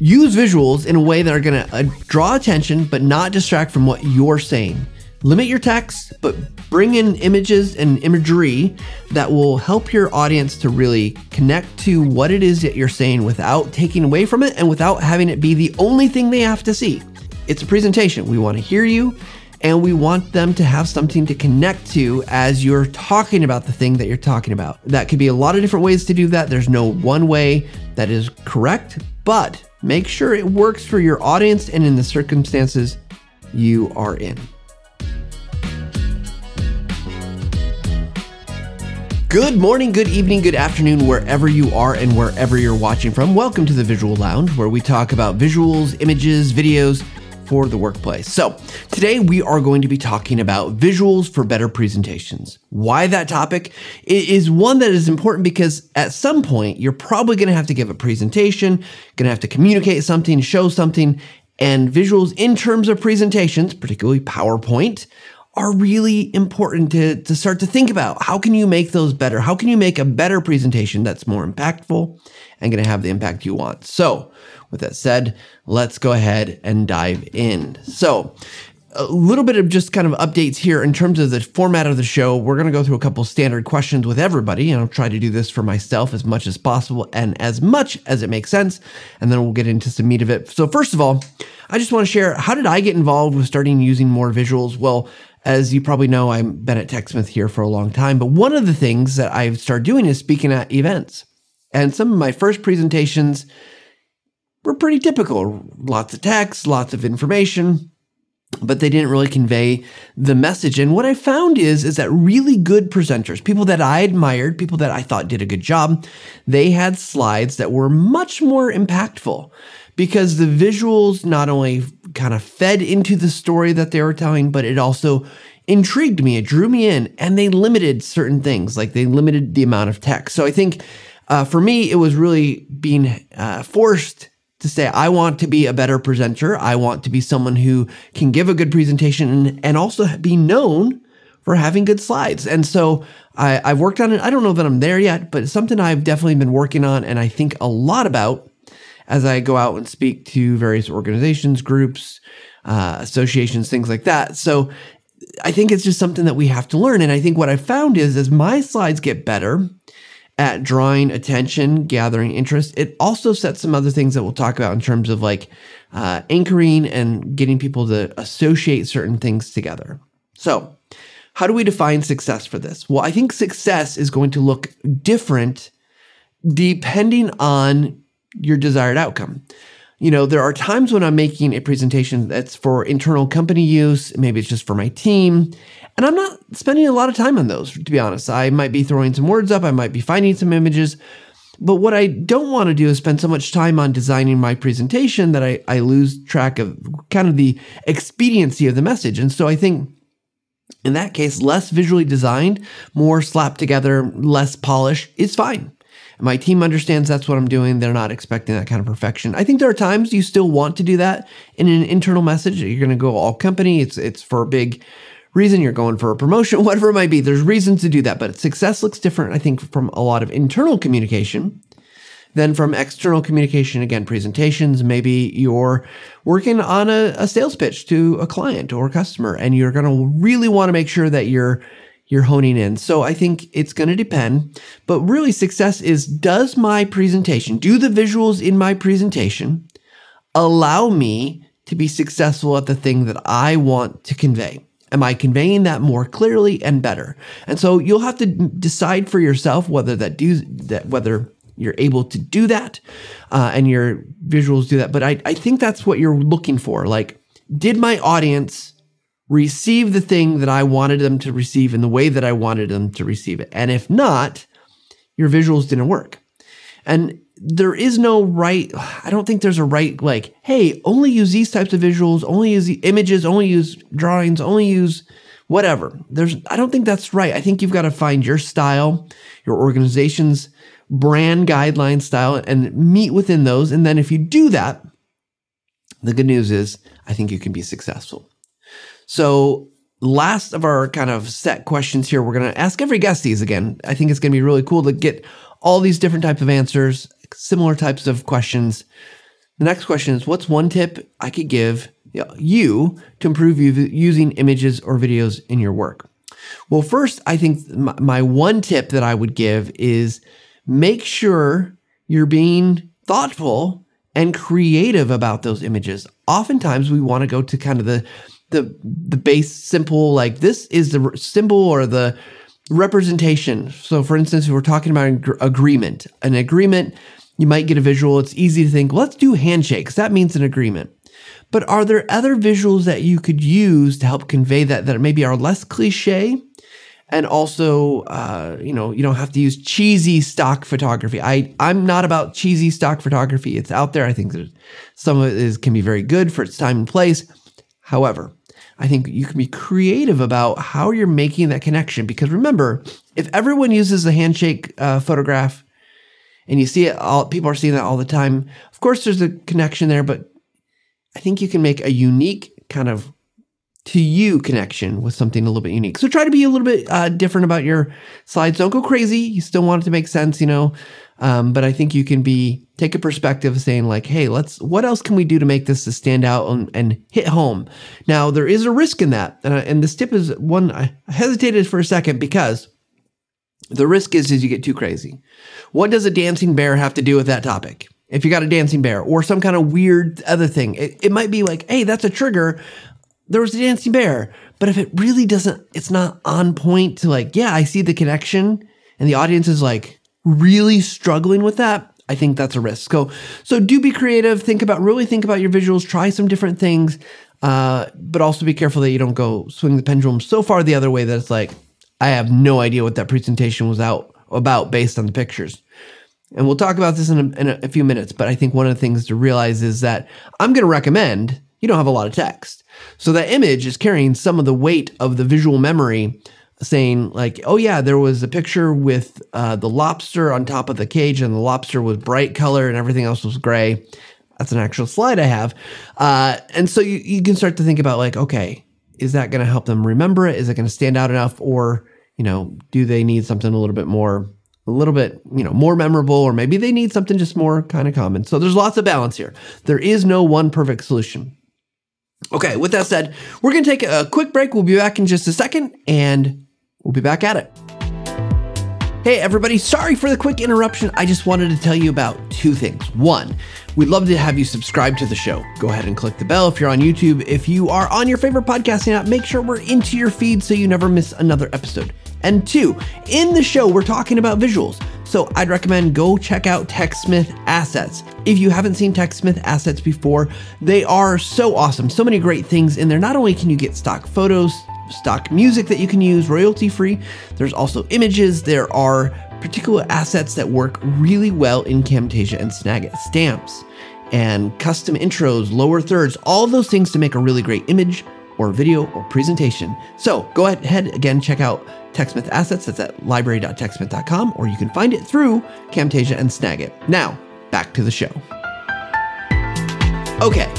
Use visuals in a way that are going to uh, draw attention but not distract from what you're saying. Limit your text, but bring in images and imagery that will help your audience to really connect to what it is that you're saying without taking away from it and without having it be the only thing they have to see. It's a presentation. We want to hear you and we want them to have something to connect to as you're talking about the thing that you're talking about. That could be a lot of different ways to do that. There's no one way that is correct, but make sure it works for your audience and in the circumstances you are in. Good morning, good evening, good afternoon, wherever you are and wherever you're watching from. Welcome to the Visual Lounge, where we talk about visuals, images, videos for the workplace. So, today we are going to be talking about visuals for better presentations. Why that topic is one that is important because at some point you're probably going to have to give a presentation, going to have to communicate something, show something, and visuals in terms of presentations, particularly PowerPoint, are really important to, to start to think about. How can you make those better? How can you make a better presentation that's more impactful and going to have the impact you want? So, with that said, let's go ahead and dive in. So, a little bit of just kind of updates here in terms of the format of the show. We're going to go through a couple standard questions with everybody, and I'll try to do this for myself as much as possible and as much as it makes sense. And then we'll get into some meat of it. So, first of all, I just want to share how did I get involved with starting using more visuals? Well, as you probably know, I've been at TechSmith here for a long time, but one of the things that I've started doing is speaking at events. And some of my first presentations were pretty typical lots of text, lots of information, but they didn't really convey the message. And what I found is, is that really good presenters, people that I admired, people that I thought did a good job, they had slides that were much more impactful because the visuals not only kind of fed into the story that they were telling, but it also intrigued me. It drew me in, and they limited certain things, like they limited the amount of text. So I think uh, for me, it was really being uh, forced to say, I want to be a better presenter. I want to be someone who can give a good presentation and, also be known for having good slides. And so I, I've worked on it. I don't know that I'm there yet, but it's something I've definitely been working on and I think a lot about as I go out and speak to various organizations, groups, uh, associations, things like that. So I think it's just something that we have to learn. And I think what I found is as my slides get better at drawing attention, gathering interest, it also sets some other things that we'll talk about in terms of like uh, anchoring and getting people to associate certain things together. So, how do we define success for this? Well, I think success is going to look different depending on your desired outcome. You know, there are times when I'm making a presentation that's for internal company use, maybe it's just for my team, and I'm not spending a lot of time on those, to be honest. I might be throwing some words up, I might be finding some images, but what I don't want to do is spend so much time on designing my presentation that I, I lose track of kind of the expediency of the message. And so I think in that case, less visually designed, more slapped together, less polished is fine. My team understands that's what I'm doing. They're not expecting that kind of perfection. I think there are times you still want to do that in an internal message. You're going to go all company. It's it's for a big reason. You're going for a promotion, whatever it might be. There's reasons to do that, but success looks different. I think from a lot of internal communication than from external communication. Again, presentations. Maybe you're working on a, a sales pitch to a client or a customer, and you're going to really want to make sure that you're you're honing in. So I think it's going to depend. But really, success is does my presentation, do the visuals in my presentation allow me to be successful at the thing that I want to convey? Am I conveying that more clearly and better? And so you'll have to decide for yourself whether that do that whether you're able to do that uh, and your visuals do that. But I, I think that's what you're looking for. Like, did my audience receive the thing that I wanted them to receive in the way that I wanted them to receive it. And if not, your visuals didn't work. And there is no right, I don't think there's a right, like, hey, only use these types of visuals, only use the images, only use drawings, only use whatever. There's, I don't think that's right. I think you've got to find your style, your organization's brand guideline style, and meet within those. And then if you do that, the good news is I think you can be successful. So, last of our kind of set questions here, we're going to ask every guest these again. I think it's going to be really cool to get all these different types of answers, similar types of questions. The next question is What's one tip I could give you to improve using images or videos in your work? Well, first, I think my one tip that I would give is make sure you're being thoughtful and creative about those images. Oftentimes, we want to go to kind of the the the base simple like this is the symbol or the representation. So, for instance, if we're talking about an agreement, an agreement, you might get a visual. It's easy to think, let's do handshakes. That means an agreement. But are there other visuals that you could use to help convey that that maybe are less cliche? And also, uh, you know, you don't have to use cheesy stock photography. I I'm not about cheesy stock photography. It's out there. I think that some of it is can be very good for its time and place. However, I think you can be creative about how you're making that connection. Because remember, if everyone uses a handshake uh, photograph and you see it all, people are seeing that all the time. Of course, there's a connection there, but I think you can make a unique kind of to you connection with something a little bit unique. So try to be a little bit uh, different about your slides. Don't go crazy. You still want it to make sense, you know. Um, but I think you can be take a perspective saying like, hey, let's what else can we do to make this to stand out and, and hit home? Now there is a risk in that, and, I, and this tip is one I hesitated for a second because the risk is is you get too crazy. What does a dancing bear have to do with that topic? If you got a dancing bear or some kind of weird other thing, it, it might be like, hey, that's a trigger there was a dancing bear. But if it really doesn't, it's not on point to like, yeah, I see the connection and the audience is like really struggling with that. I think that's a risk. So, so do be creative. Think about, really think about your visuals, try some different things, uh, but also be careful that you don't go swing the pendulum so far the other way that it's like, I have no idea what that presentation was out about based on the pictures. And we'll talk about this in a, in a, a few minutes, but I think one of the things to realize is that I'm going to recommend you don't have a lot of text. So that image is carrying some of the weight of the visual memory saying like, oh yeah, there was a picture with uh, the lobster on top of the cage and the lobster was bright color and everything else was gray. That's an actual slide I have. Uh, and so you, you can start to think about like, okay, is that going to help them remember it? Is it going to stand out enough? Or, you know, do they need something a little bit more a little bit, you know, more memorable, or maybe they need something just more kind of common. So there's lots of balance here. There is no one perfect solution. Okay, with that said, we're going to take a quick break. We'll be back in just a second and we'll be back at it. Hey, everybody, sorry for the quick interruption. I just wanted to tell you about two things. One, we'd love to have you subscribe to the show. Go ahead and click the bell if you're on YouTube. If you are on your favorite podcasting app, make sure we're into your feed so you never miss another episode. And two, in the show, we're talking about visuals. So I'd recommend go check out TechSmith Assets. If you haven't seen TechSmith Assets before, they are so awesome. So many great things in there. Not only can you get stock photos, stock music that you can use royalty free, there's also images. There are particular assets that work really well in Camtasia and Snagit. Stamps and custom intros, lower thirds, all those things to make a really great image or video or presentation. So go ahead again, check out TechSmith Assets. That's at library.techsmith.com, or you can find it through Camtasia and Snagit. Now, back to the show. Okay,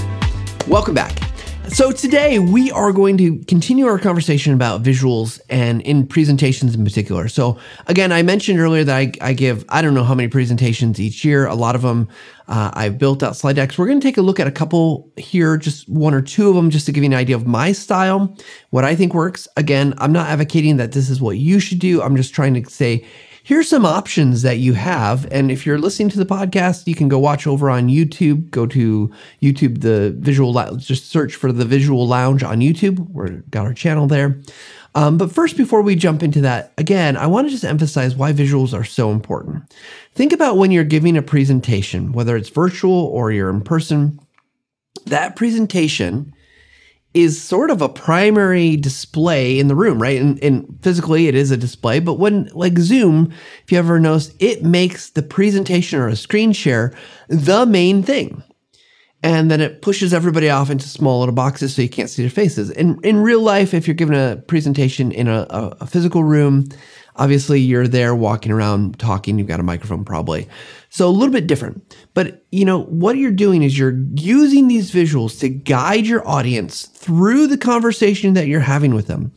welcome back. So today we are going to continue our conversation about visuals and in presentations in particular. So again, I mentioned earlier that I, I give I don't know how many presentations each year. A lot of them uh, I've built out slide decks. We're going to take a look at a couple here, just one or two of them, just to give you an idea of my style, what I think works. Again, I'm not advocating that this is what you should do. I'm just trying to say here's some options that you have. And if you're listening to the podcast, you can go watch over on YouTube. Go to YouTube, the visual, just search for the Visual Lounge on YouTube. We've got our channel there. Um, but first, before we jump into that, again, I want to just emphasize why visuals are so important. Think about when you're giving a presentation, whether it's virtual or you're in person, that presentation is sort of a primary display in the room, right? And, and, physically it is a display, but when like Zoom, if you ever notice, it makes the presentation or a screen share the main thing. And then it pushes everybody off into small little boxes so you can't see their faces. In in real life, if you're given a presentation in a, a physical room, obviously you're there walking around talking, you've got a microphone probably. So a little bit different. But you know, what you're doing is you're using these visuals to guide your audience through the conversation that you're having with them.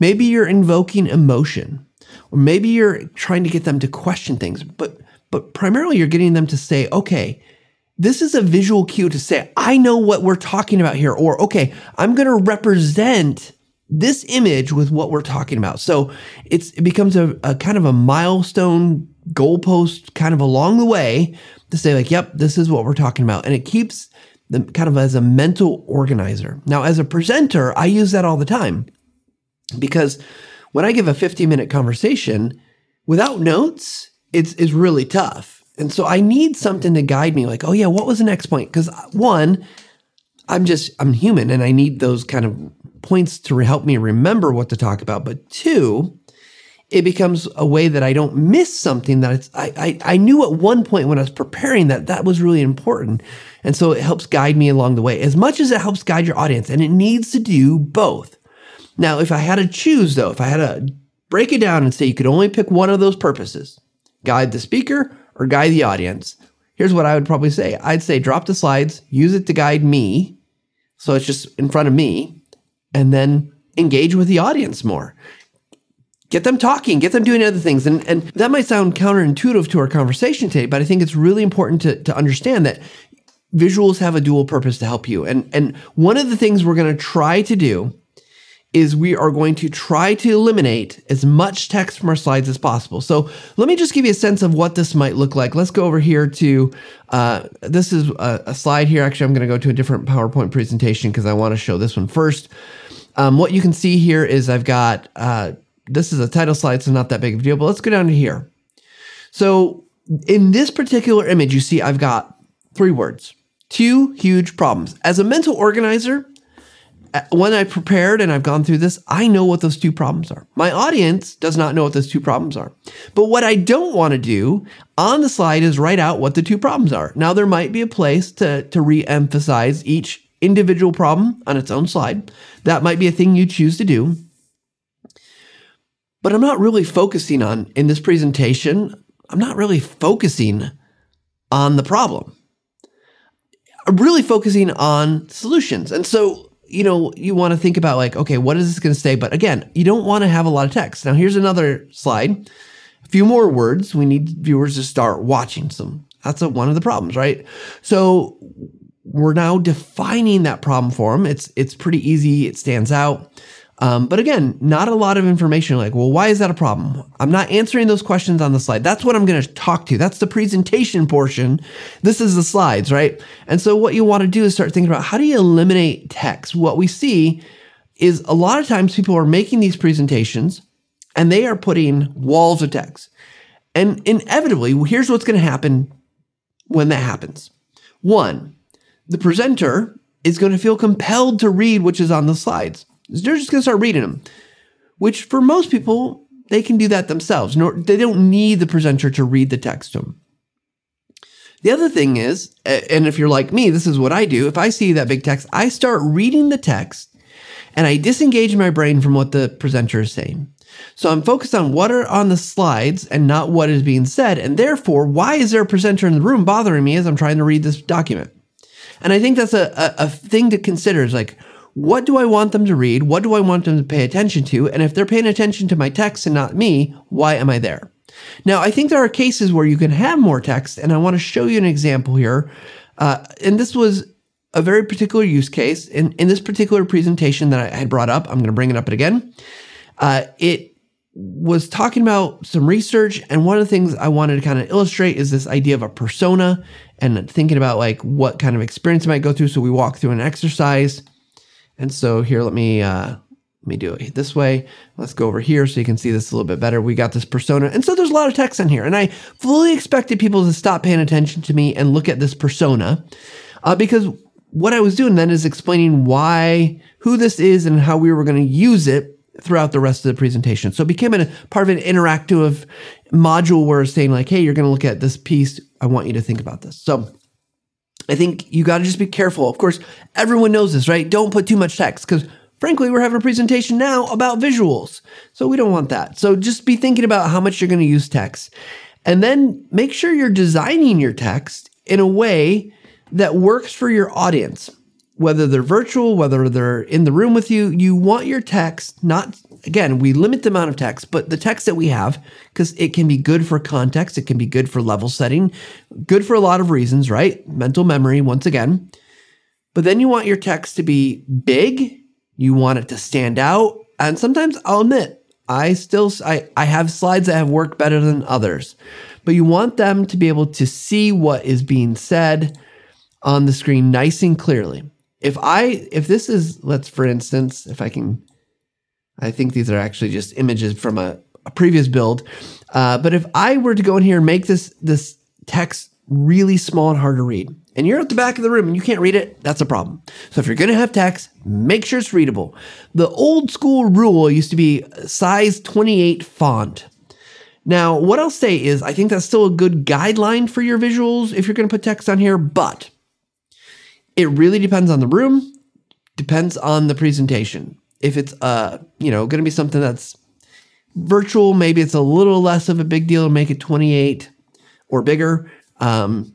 Maybe you're invoking emotion, or maybe you're trying to get them to question things, but but primarily you're getting them to say, "Okay, this is a visual cue to say, I know what we're talking about here, or okay, I'm going to represent this image with what we're talking about. So it's it becomes a, a kind of a milestone goalpost kind of along the way to say like, yep, this is what we're talking about, and it keeps them kind of as a mental organizer. Now, as a presenter, I use that all the time because when I give a 15 minute conversation without notes, it's it's really tough and so I need something to guide me, like, oh yeah, what was the next point? Because uh, one, I'm just I'm human, and I need those kind of points to help me remember what to talk about. But two, it becomes a way that I don't miss something that I, I, I knew at one point when I was preparing that that was really important. And so it helps guide me along the way as much as it helps guide your audience. And it needs to do both. Now, if I had to choose though, if I had to break it down and say you could only pick one of those purposes, guide the speaker or guide the audience, here's what I would probably say I'd say drop the slides, use it to guide me. So it's just in front of me, and then engage with the audience more. Get them talking, get them doing other things. And, and that might sound counterintuitive to our conversation today, but I think it's really important to, to understand that visuals have a dual purpose to help you. And, and one of the things we're going to try to do is we are going to try to eliminate as much text from our slides as possible. So let me just give you a sense of what this might look like. Let's go over here to, uh, this is a, a, slide here. Actually, I'm going to go to a different PowerPoint presentation because I want to show this one first. Um, what you can see here is I've got, uh, this is a title slide, so not that big of a deal, but let's go down to here. So in this particular image, you see I've got three words, two huge problems. As a mental organizer, when I prepared and I've gone through this, I know what those two problems are. My audience does not know what those two problems are. But what I don't want to do on the slide is write out what the two problems are. Now, there might be a place to, to re emphasize each individual problem on its own slide. That might be a thing you choose to do. But I'm not really focusing on, in this presentation, I'm not really focusing on the problem. I'm really focusing on solutions. And so you know, you want to think about like, okay, what is this going to say? But again, you don't want to have a lot of text. Now, here's another slide. A few more words. We need viewers to start watching some. That's a, one of the problems, right? So we're now defining that problem for them. It's it's pretty easy. It stands out. Um, but again, not a lot of information like, well, why is that a problem? I'm not answering those questions on the slide. That's what I'm going to talk to. That's the presentation portion. This is the slides, right? And so what you want to do is start thinking about how do you eliminate text? What we see is a lot of times people are making these presentations and they are putting walls of text. And inevitably, here's what's going to happen when that happens. One, the presenter is going to feel compelled to read which is on the slides. They're just going to start reading them, which for most people, they can do that themselves. They don't need the presenter to read the text to them. The other thing is, and if you're like me, this is what I do. If I see that big text, I start reading the text and I disengage my brain from what the presenter is saying. So I'm focused on what are on the slides and not what is being said. And therefore, why is there a presenter in the room bothering me as I'm trying to read this document? And I think that's a, a, a thing to consider is like, what do I want them to read? What do I want them to pay attention to? And if they're paying attention to my text and not me, why am I there? Now, I think there are cases where you can have more text, and I want to show you an example here. Uh, and this was a very particular use case. In, in this particular presentation that I had brought up, I'm going to bring it up again. Uh, it was talking about some research, and one of the things I wanted to kind of illustrate is this idea of a persona and thinking about like what kind of experience I might go through. So we walk through an exercise and so here, let me uh, let me do it this way. Let's go over here so you can see this a little bit better. We got this persona. And so there's a lot of text in here. And I fully expected people to stop paying attention to me and look at this persona uh, because what I was doing then is explaining why, who this is, and how we were going to use it throughout the rest of the presentation. So it became a part of an interactive module where it's saying like, hey, you're going to look at this piece. I want you to think about this. So I think you got to just be careful. Of course, everyone knows this, right? Don't put too much text because frankly, we're having a presentation now about visuals. So we don't want that. So just be thinking about how much you're going to use text. And then make sure you're designing your text in a way that works for your audience. Whether they're virtual, whether they're in the room with you, you want your text not again, we limit the amount of text, but the text that we have, because it can be good for context, it can be good for level setting, good for a lot of reasons, right? Mental memory, once again. But then you want your text to be big, you want it to stand out. And sometimes I'll admit, I still I, I have slides that have worked better than others. But you want them to be able to see what is being said on the screen nice and clearly. If I if this is let's for instance, if I can I think these are actually just images from a, a previous build. Uh, but if I were to go in here and make this this text really small and hard to read, and you're at the back of the room and you can't read it, that's a problem. So if you're going to have text, make sure it's readable. The old school rule used to be size 28 font. Now, what I'll say is I think that's still a good guideline for your visuals if you're going to put text on here, but it really depends on the room, depends on the presentation. If it's uh, you know, going to be something that's virtual, maybe it's a little less of a big deal to make it 28 or bigger. Um,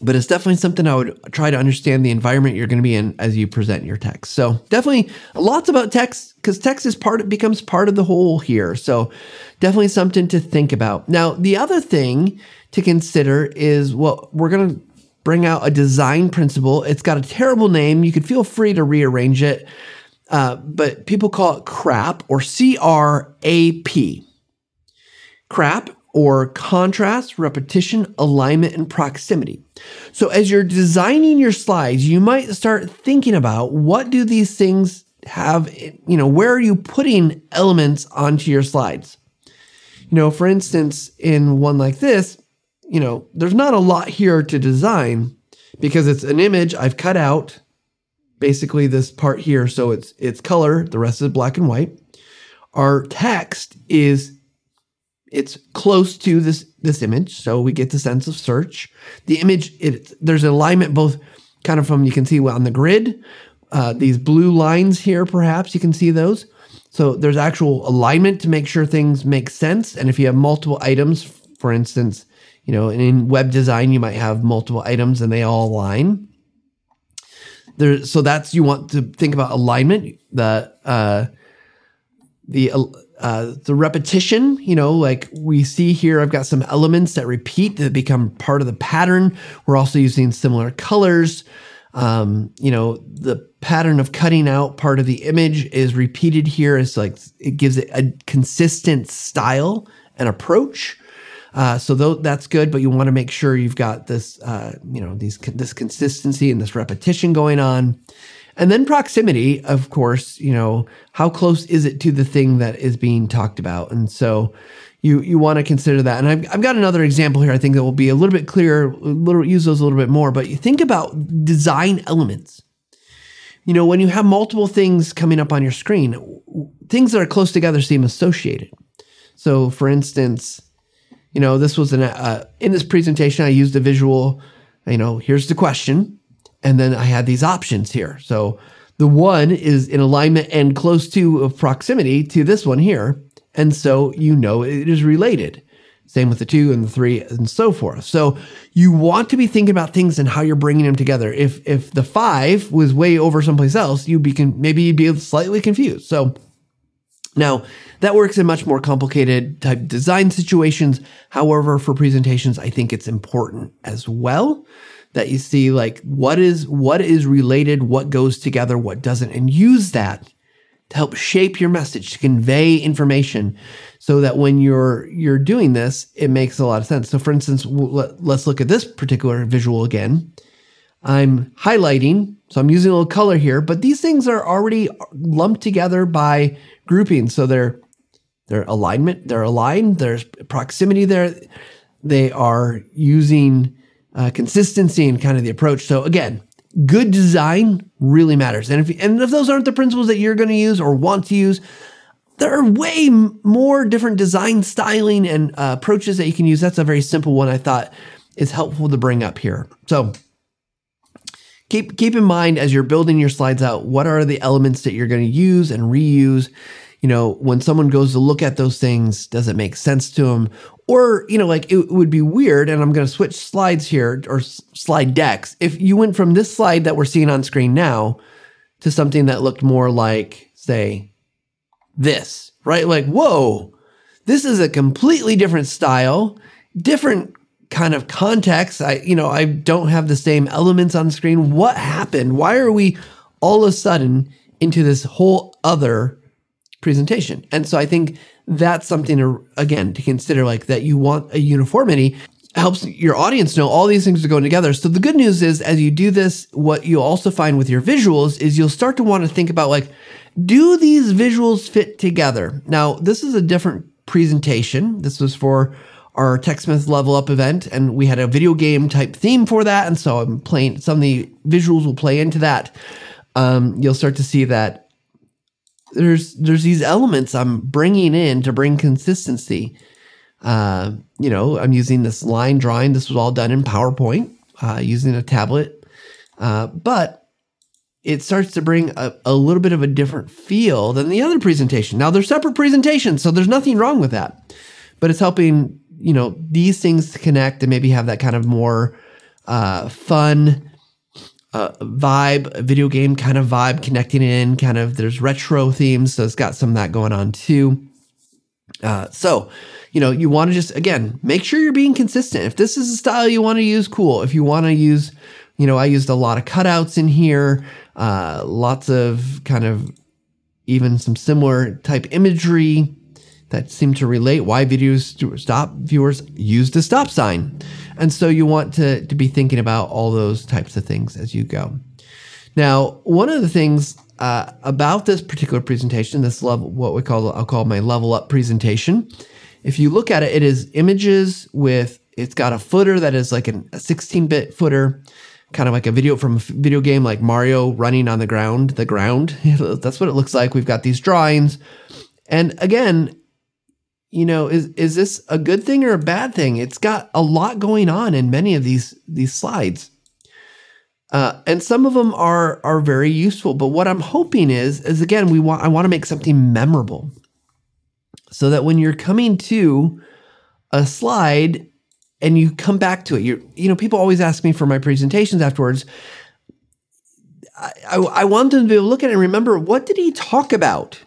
but it's definitely something I would try to understand the environment you're going to be in as you present your text. So definitely lots about text because text is part becomes part of the whole here. So definitely something to think about. Now the other thing to consider is what we're going to bring out a design principle. It's got a terrible name. You could feel free to rearrange it, uh, but people call it CRAP or C R A P. CRAP or contrast, repetition, alignment, and proximity. So as you're designing your slides, you might start thinking about what do these things have, you know, where are you putting elements onto your slides? You know, for instance, in one like this, you know, there's not a lot here to design because it's an image I've cut out basically this part here so it's it's color, the rest is black and white. Our text is it's close to this this image, so we get the sense of search. The image, it, there's alignment both kind of from you can see on the grid, uh, these blue lines here, perhaps you can see those. So there's actual alignment to make sure things make sense. And if you have multiple items, for instance, you know, in web design you might have multiple items and they all align. There, so that's you want to think about alignment. The uh, the uh, the repetition, you know, like we see here, I've got some elements that repeat that become part of the pattern. We're also using similar colors. Um, you know, the pattern of cutting out part of the image is repeated here. It's like it gives it a consistent style and approach. Uh, so th- that's good, but you want to make sure you've got this, uh, you know, these this consistency and this repetition going on. And then proximity, of course, you know, how close is it to the thing that is being talked about? And so you you want to consider that. And I've, I've got another example here I think that will be a little bit clearer, little use those a little bit more, but you think about design elements. You know, when you have multiple things coming up on your screen, things that are close together seem associated. So for instance, you know, this was an uh, in this presentation I used a visual, you know, here's the question and then I had these options here. So the one is in alignment and close to of proximity to this one here. And so you know it is related. Same with the two and the three and so forth. So you want to be thinking about things and how you're bringing them together. If if the five was way over someplace else, you'd be con- maybe you'd be slightly confused. So now that works in much more complicated type design situations. However, for presentations, I think it's important as well that you see like what is what is related, what goes together, what doesn't, and use that to help shape your message, to convey information so that when you're you're doing this, it makes a lot of sense. So for instance, let's look at this particular visual again. I'm highlighting, so I'm using a little color here, but these things are already lumped together by grouping. So they're they're alignment, they're aligned, there's proximity there. They are using uh, consistency and kind of the approach. So again, good design really matters. And if and if those aren't the principles that you're going to use or want to use, there are way more different design styling and uh, approaches that you can use. That's a very simple one I thought is helpful to bring up here. So keep keep in mind as you're building your slides out, what are the elements that you're going to use and reuse you know, when someone goes to look at those things, does it make sense to them? Or, you know, like it would be weird, and I'm going to switch slides here or slide decks. If you went from this slide that we're seeing on screen now to something that looked more like, say, this, right? Like, whoa, this is a completely different style, different kind of context. I, you know, I don't have the same elements on screen. What happened? Why are we all of a sudden into this whole other presentation? And so I think that's something to, again, to consider like that you want a uniformity helps your audience know all these things are going together. So the good news is as you do this, what you'll also find with your visuals is you'll start to want to think about like, do these visuals fit together? Now, this is a different presentation. This was for our TechSmith level up event, and we had a video game type theme for that. And so I'm playing some of the visuals will play into that. Um, you'll start to see that there's there's these elements I'm bringing in to bring consistency. Uh, you know, I'm using this line drawing. This was all done in PowerPoint uh, using a tablet, uh, but it starts to bring a, a little bit of a different feel than the other presentation. Now they're separate presentations, so there's nothing wrong with that, but it's helping you know these things connect and maybe have that kind of more uh, fun uh, vibe, video game kind of vibe, connecting in. Kind of there's retro themes, so it's got some of that going on too. Uh, so you know, you want to just, again, make sure you're being consistent. If this is a style you want to use, cool. If you want to use, you know, I used a lot of cutouts in here, uh, lots of kind of even some similar type imagery that seem to relate why videos stop viewers use the stop sign. And so you want to, to be thinking about all those types of things as you go. Now, one of the things uh, about this particular presentation, this level, what we call, I'll call my level up presentation, if you look at it, it is images with, it's got a footer that is like an, a 16 bit footer, kind of like a video from a video game like Mario running on the ground, the ground. That's what it looks like. We've got these drawings. And again, you know, is is this a good thing or a bad thing? It's got a lot going on in many of these these slides. Uh, and some of them are are very useful. But what I'm hoping is is again, we want I want to make something memorable so that when you're coming to a slide and you come back to it, you you know, people always ask me for my presentations afterwards. I, I, want them to be able to look at it and remember what did he talk about?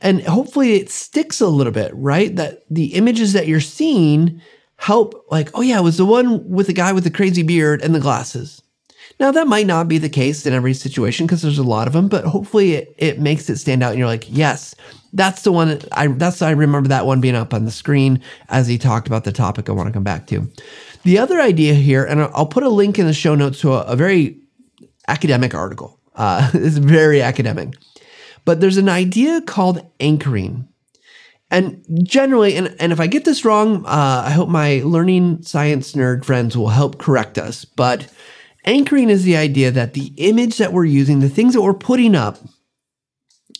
And hopefully it sticks a little bit, right? That the images that you're seeing help, like, oh yeah, it was the one with the guy with the crazy beard and the glasses. Now that might not be the case in every situation because there's a lot of them, but hopefully it, it makes it stand out and you're like, yes, that's the one I that's I remember that one being up on the screen as he talked about the topic I want to come back to. The other idea here, and I'll put a link in the show notes to a, a very academic article. Uh, it's very academic, but there's an idea called anchoring. And generally, and, and if I get this wrong, uh, I hope my learning science nerd friends will help correct us. But anchoring is the idea that the image that we're using, the things that we're putting up,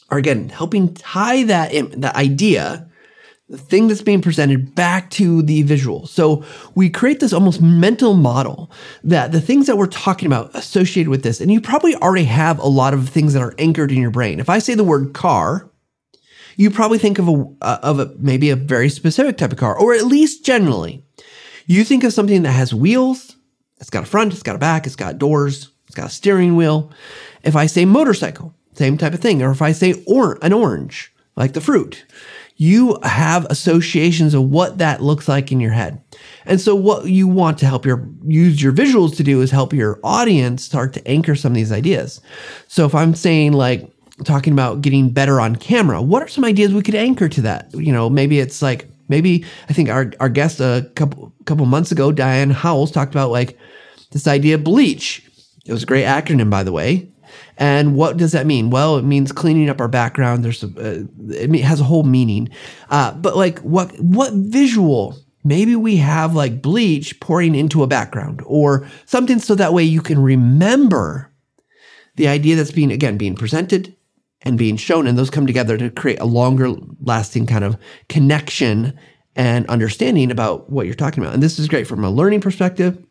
are again helping tie that the idea the thing that's being presented back to the visual. So we create this almost mental model that the things that we're talking about associated with this, and you probably already have a lot of things that are anchored in your brain. If I say the word car, you probably think of a uh, of a maybe a very specific type of car, or at least generally, you think of something that has wheels. It's got a front, it's got a back, it's got doors, it's got a steering wheel. If I say motorcycle, same type of thing. Or if I say or an orange, like the fruit, you have associations of what that looks like in your head. And so what you want to help your use your visuals to do is help your audience start to anchor some of these ideas. So if I'm saying like talking about getting better on camera, what are some ideas we could anchor to that? You know, maybe it's like maybe I think our, our guest a couple couple months ago, Diane Howells, talked about like this idea of bleach. It was a great acronym, by the way. And what does that mean? Well, it means cleaning up our background. There's a, uh, it has a whole meaning. Uh, but like what what visual? Maybe we have like bleach pouring into a background or something so that way you can remember the idea that's being again being presented and being shown and those come together to create a longer lasting kind of connection and understanding about what you're talking about. And this is great from a learning perspective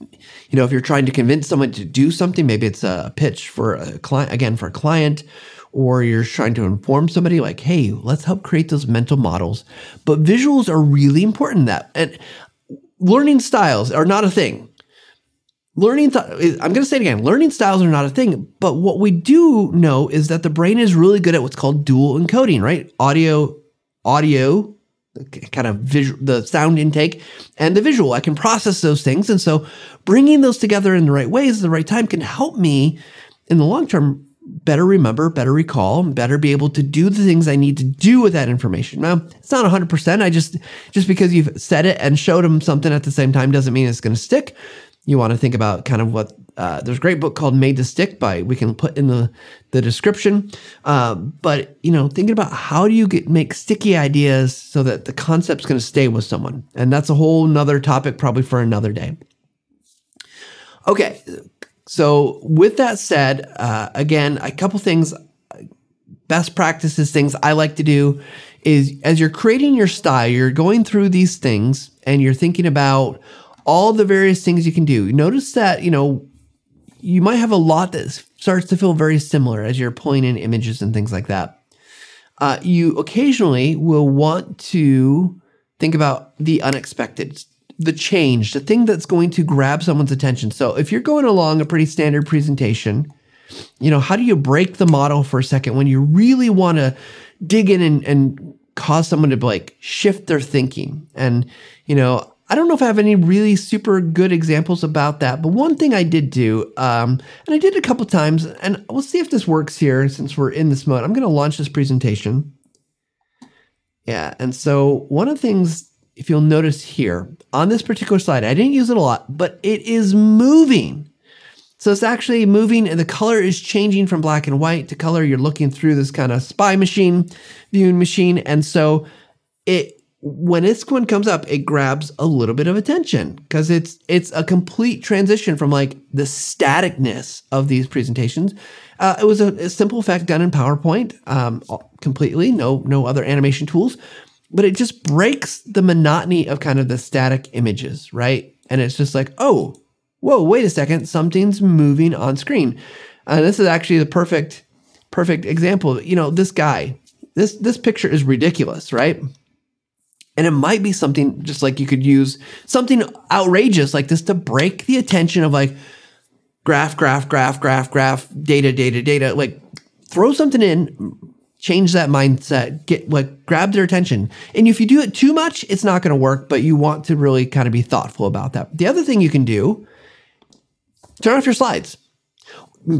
you know, if you're trying to convince someone to do something, maybe it's a pitch for a client, again, for a client, or you're trying to inform somebody like, hey, let's help create those mental models. But visuals are really important that. And learning styles are not a thing. learning th- i'm going to say it again learning styles are not a thing but what we do know is that the brain is really good at what's called dual encoding right audio audio kind of visual the sound intake and the visual. I can process those things. And so bringing those together in the right ways at the right time can help me in the long term better remember better recall better be able to do the things i need to do with that information. Now it's not 100% i just just because you've said it and showed them something at the same time doesn't mean it's going to stick. You want to think about kind of what uh, there's a great book called Made to Stick by we can put in the the description. Uh, but you know, thinking about how do you get make sticky ideas so that the concept's going to stay with someone, and that's a whole nother topic probably for another day. Okay, so with that said, uh, again, a couple things, best practices, things I like to do is as you're creating your style, you're going through these things and you're thinking about all the various things you can do. Notice that, you know, you might have a lot that starts to feel very similar as you're pulling in images and things like that. Uh, you occasionally will want to think about the unexpected, the change, the thing that's going to grab someone's attention. So if you're going along a pretty standard presentation, you know, how do you break the model for a second when you really want to dig in and, and cause someone to like shift their thinking? And, you know, I don't know if I have any really super good examples about that, but one thing I did do, um, and I did a couple times, and we'll see if this works here since we're in this mode. I'm going to launch this presentation. Yeah, and so one of the things, if you'll notice here on this particular slide, I didn't use it a lot, but it is moving. So it's actually moving, and the color is changing from black and white to color. You're looking through this kind of spy machine, viewing machine, and so it when this one comes up, it grabs a little bit of attention because it's it's a complete transition from like the staticness of these presentations. Uh, it was a, a, simple effect done in PowerPoint, um, completely no no other animation tools, but it just breaks the monotony of kind of the static images, right? And it's just like, oh, whoa, wait a second, something's moving on screen. And this is actually the perfect perfect example. You know, this guy, this this picture is ridiculous, right? And it might be something just like you could use something outrageous like this to break the attention of like graph, graph, graph, graph, graph, data, data, data. Like throw something in, change that mindset, get like grab their attention. And if you do it too much, it's not going to work, but you want to really kind of be thoughtful about that. The other thing you can do, turn off your slides.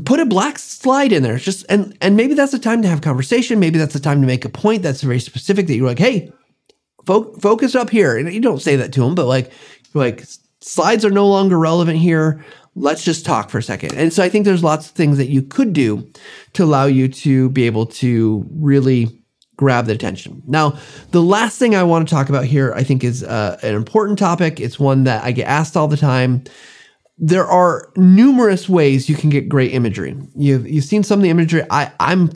Put a black slide in there. Just and and maybe that's the time to have conversation. Maybe that's the time to make a point that's very specific that you're like, hey, fo- focus up here. And you don't say that to them, but like, like slides are no longer relevant here. Let's just talk for a second. And so I think there's lots of things that you could do to allow you to be able to really grab the attention. Now, the last thing I want to talk about here, I think, is uh, an important topic. It's one that I get asked all the time. There are numerous ways you can get great imagery. You've you've seen some of the imagery. I I'm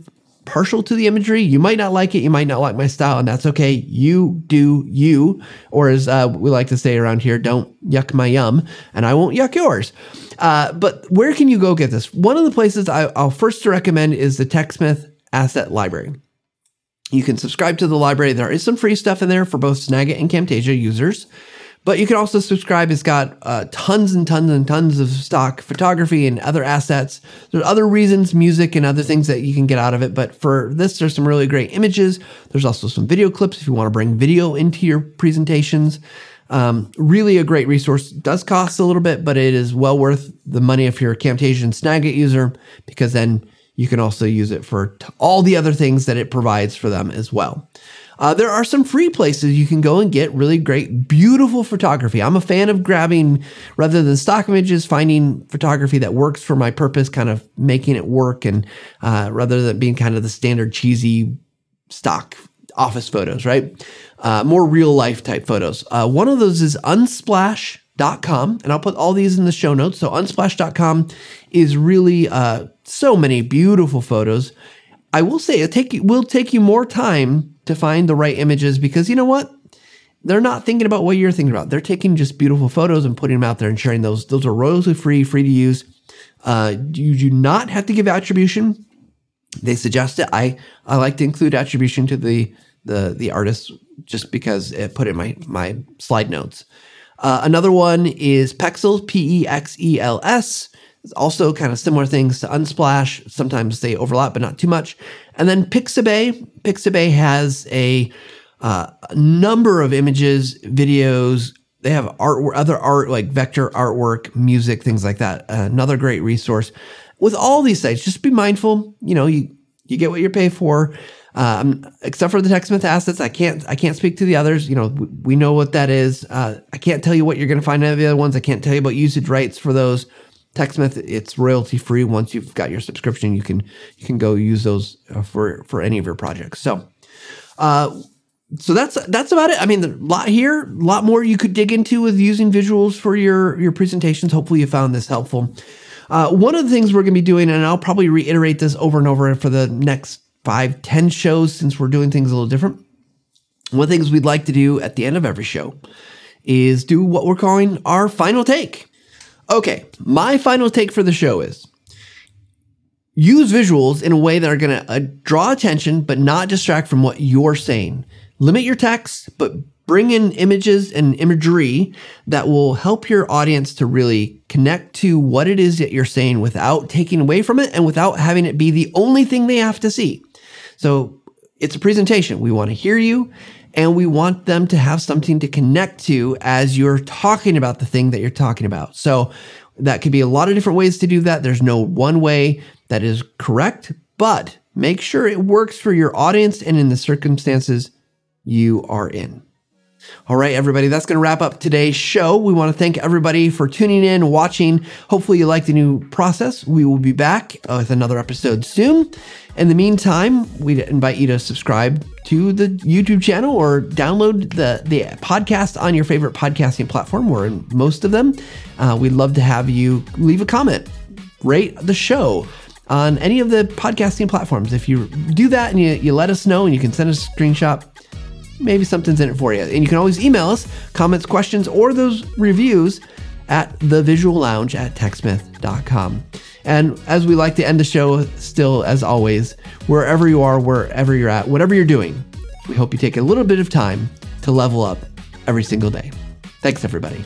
partial to the imagery. You might not like it. You might not like my style, and that's okay. You do you, or as uh, we like to say around here, don't yuck my yum, and I won't yuck yours. Uh, but where can you go get this? One of the places I, will first recommend is the TechSmith Asset Library. You can subscribe to the library. There is some free stuff in there for both Snagit and Camtasia users. But you can also subscribe. It's got uh, tons and tons and tons of stock photography and other assets. There's other reasons, music and other things that you can get out of it. But for this, there's some really great images. There's also some video clips if you want to bring video into your presentations. Um, really a great resource. Does cost a little bit, but it is well worth the money if you're a Camtasia Snagit user, because then you can also use it for t- all the other things that it provides for them as well. Uh, there are some free places you can go and get really great, beautiful photography. I'm a fan of grabbing, rather than stock images, finding photography that works for my purpose, kind of making it work, and uh, rather than being kind of the standard cheesy stock office photos, right? Uh, more real life type photos. Uh, one of those is unsplash.com, and I'll put all these in the show notes. So, unsplash.com is really uh, so many beautiful photos. I will say it take will take you more time to find the right images because you know what? They're not thinking about what you're thinking about. They're taking just beautiful photos and putting them out there and sharing those. Those are royalty free, free to use. Uh, you do not have to give attribution. They suggest it. I I like to include attribution to the the the artist just because it put in my my slide notes. Uh, another one is Pexels, P E X E L S. Also kind of similar things to Unsplash. Sometimes they overlap, but not too much. And then Pixabay. Pixabay has a, uh, number of images, videos. They have art, other art like vector artwork, music, things like that. another great resource. With all these sites, just be mindful. You know, you you get what you pay for. Um, except for the TechSmith assets, I can't I can't speak to the others. You know, we, we know what that is. Uh, I can't tell you what you're going to find in the other ones. I can't tell you about usage rights for those. TechSmith, it's royalty free. Once you've got your subscription, you can you can go use those uh, for for any of your projects. So, uh, so that's that's about it. I mean, a lot here, a lot more you could dig into with using visuals for your your presentations. Hopefully, you found this helpful. Uh, one of the things we're going to be doing, and I'll probably reiterate this over and over for the next five, ten shows, since we're doing things a little different. One of the things we'd like to do at the end of every show is do what we're calling our final take. Okay, my final take for the show is use visuals in a way that are going to uh, draw attention but not distract from what you're saying. Limit your text, but bring in images and imagery that will help your audience to really connect to what it is that you're saying without taking away from it and without having it be the only thing they have to see. So it's a presentation. We want to hear you and we want them to have something to connect to as you're talking about the thing that you're talking about. So that could be a lot of different ways to do that. There's no one way that is correct, but make sure it works for your audience and in the circumstances you are in. All right, everybody, that's going to wrap up today's show. We want to thank everybody for tuning in, watching. Hopefully, you like the new process. We will be back with another episode soon. In the meantime, we invite you to subscribe to the YouTube channel or download the, the podcast on your favorite podcasting platform. We're in most of them. Uh, we'd love to have you leave a comment, rate the show on any of the podcasting platforms. If you do that and you, you let us know and you can send us a screenshot, maybe something's in it for you. And you can always email us comments, questions, or those reviews at thevisuallounge at techsmith.com. And as we like to end the show, still, as always, wherever you are, wherever you're at, whatever you're doing, we hope you take a little bit of time to level up every single day. Thanks, everybody.